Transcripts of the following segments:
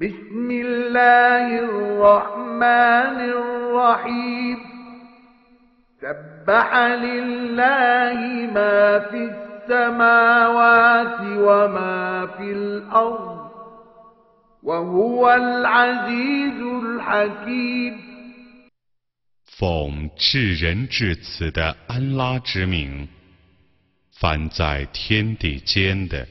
بسم الله الرحمن الرحيم سبح لله ما في السماوات وما في الأرض وهو العزيز الحكيم 奉至仁至慈的安拉之名，凡在天地间的，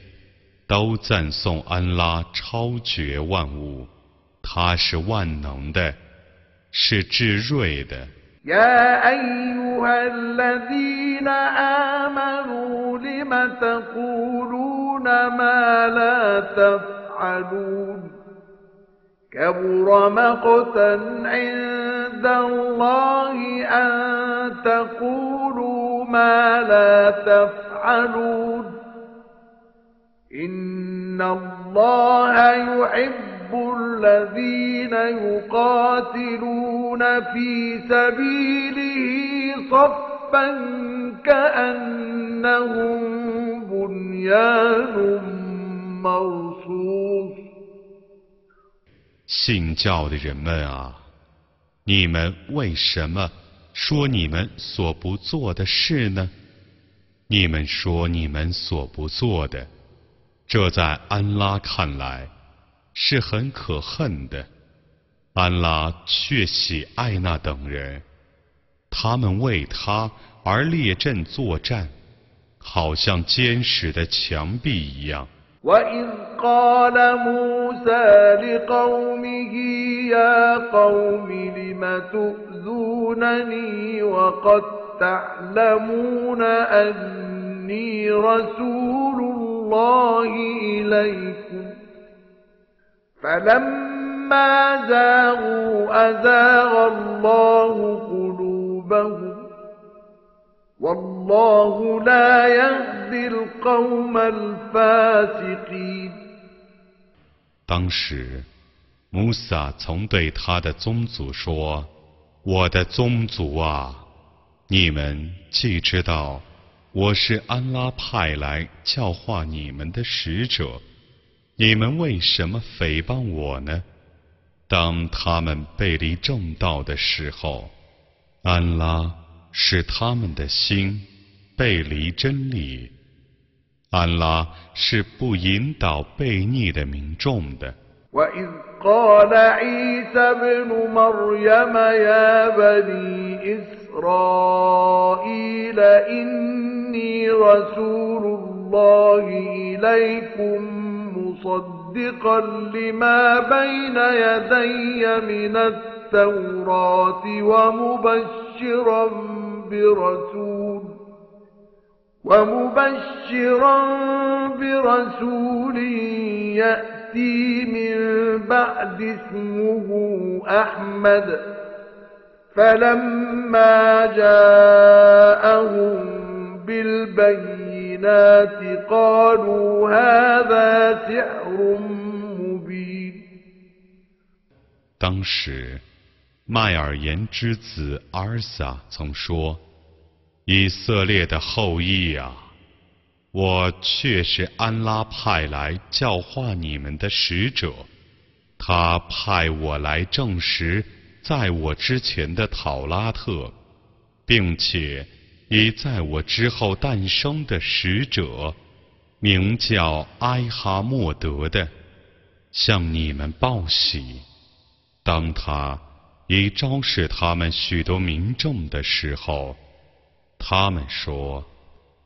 都赞颂安拉超绝万物，他是万能的，是至睿的。 يا أيها الذين آمنوا لم تقولون ما لا تفعلون كبر مقتا عند الله أن تقولوا ما لا تفعلون إن الله يحب الذين يقاتلون في سبيله صفا كأنهم بنيان مرصوص 信教的人们啊，你们为什么说你们所不做的事呢？你们说你们所不做的， 这在安拉看来是很可恨的。安拉却喜爱那等人，他们为他而列阵作战，好像坚实的墙壁一样。 وإذ قال موسى لقومه يا قوم لم تؤذونني وقد تعلمون أني رسول الله إليكم فلما زاغوا أزاغ الله قلوبهم والله لا يهدي القوم الفاسقين 当时，穆萨曾对他的宗族说：“我的宗族啊，你们既知道 我是安拉派来教化你们的使者，你们为什么诽谤我呢？”当他们背离正道的时候，安拉使他们的心背离真理。安拉是不引导悖逆的民众的。وإذ قال عيسى ابن مريم يا بني إسرائيل إني رسول الله إليكم مصدقا لما بين يدي من التوراة ومبشرا برسول ومبشرا برسول يأتي من بعد اسمه أحمد فلما جاءهم بالبينات قالوا هذا سحر مبين 当时，麦尔言之子阿尔撒曾说：“以色列的后裔啊， 我却是安拉派来教化你们的使者。他派我来证实在我之前的讨拉特，并且以在我之后诞生的使者，名叫埃哈默德的，向你们报喜。当他已昭示他们许多民众的时候，他们说：“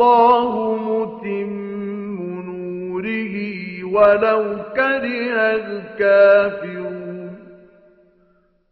والله متم نوره ولو كره الكافرون.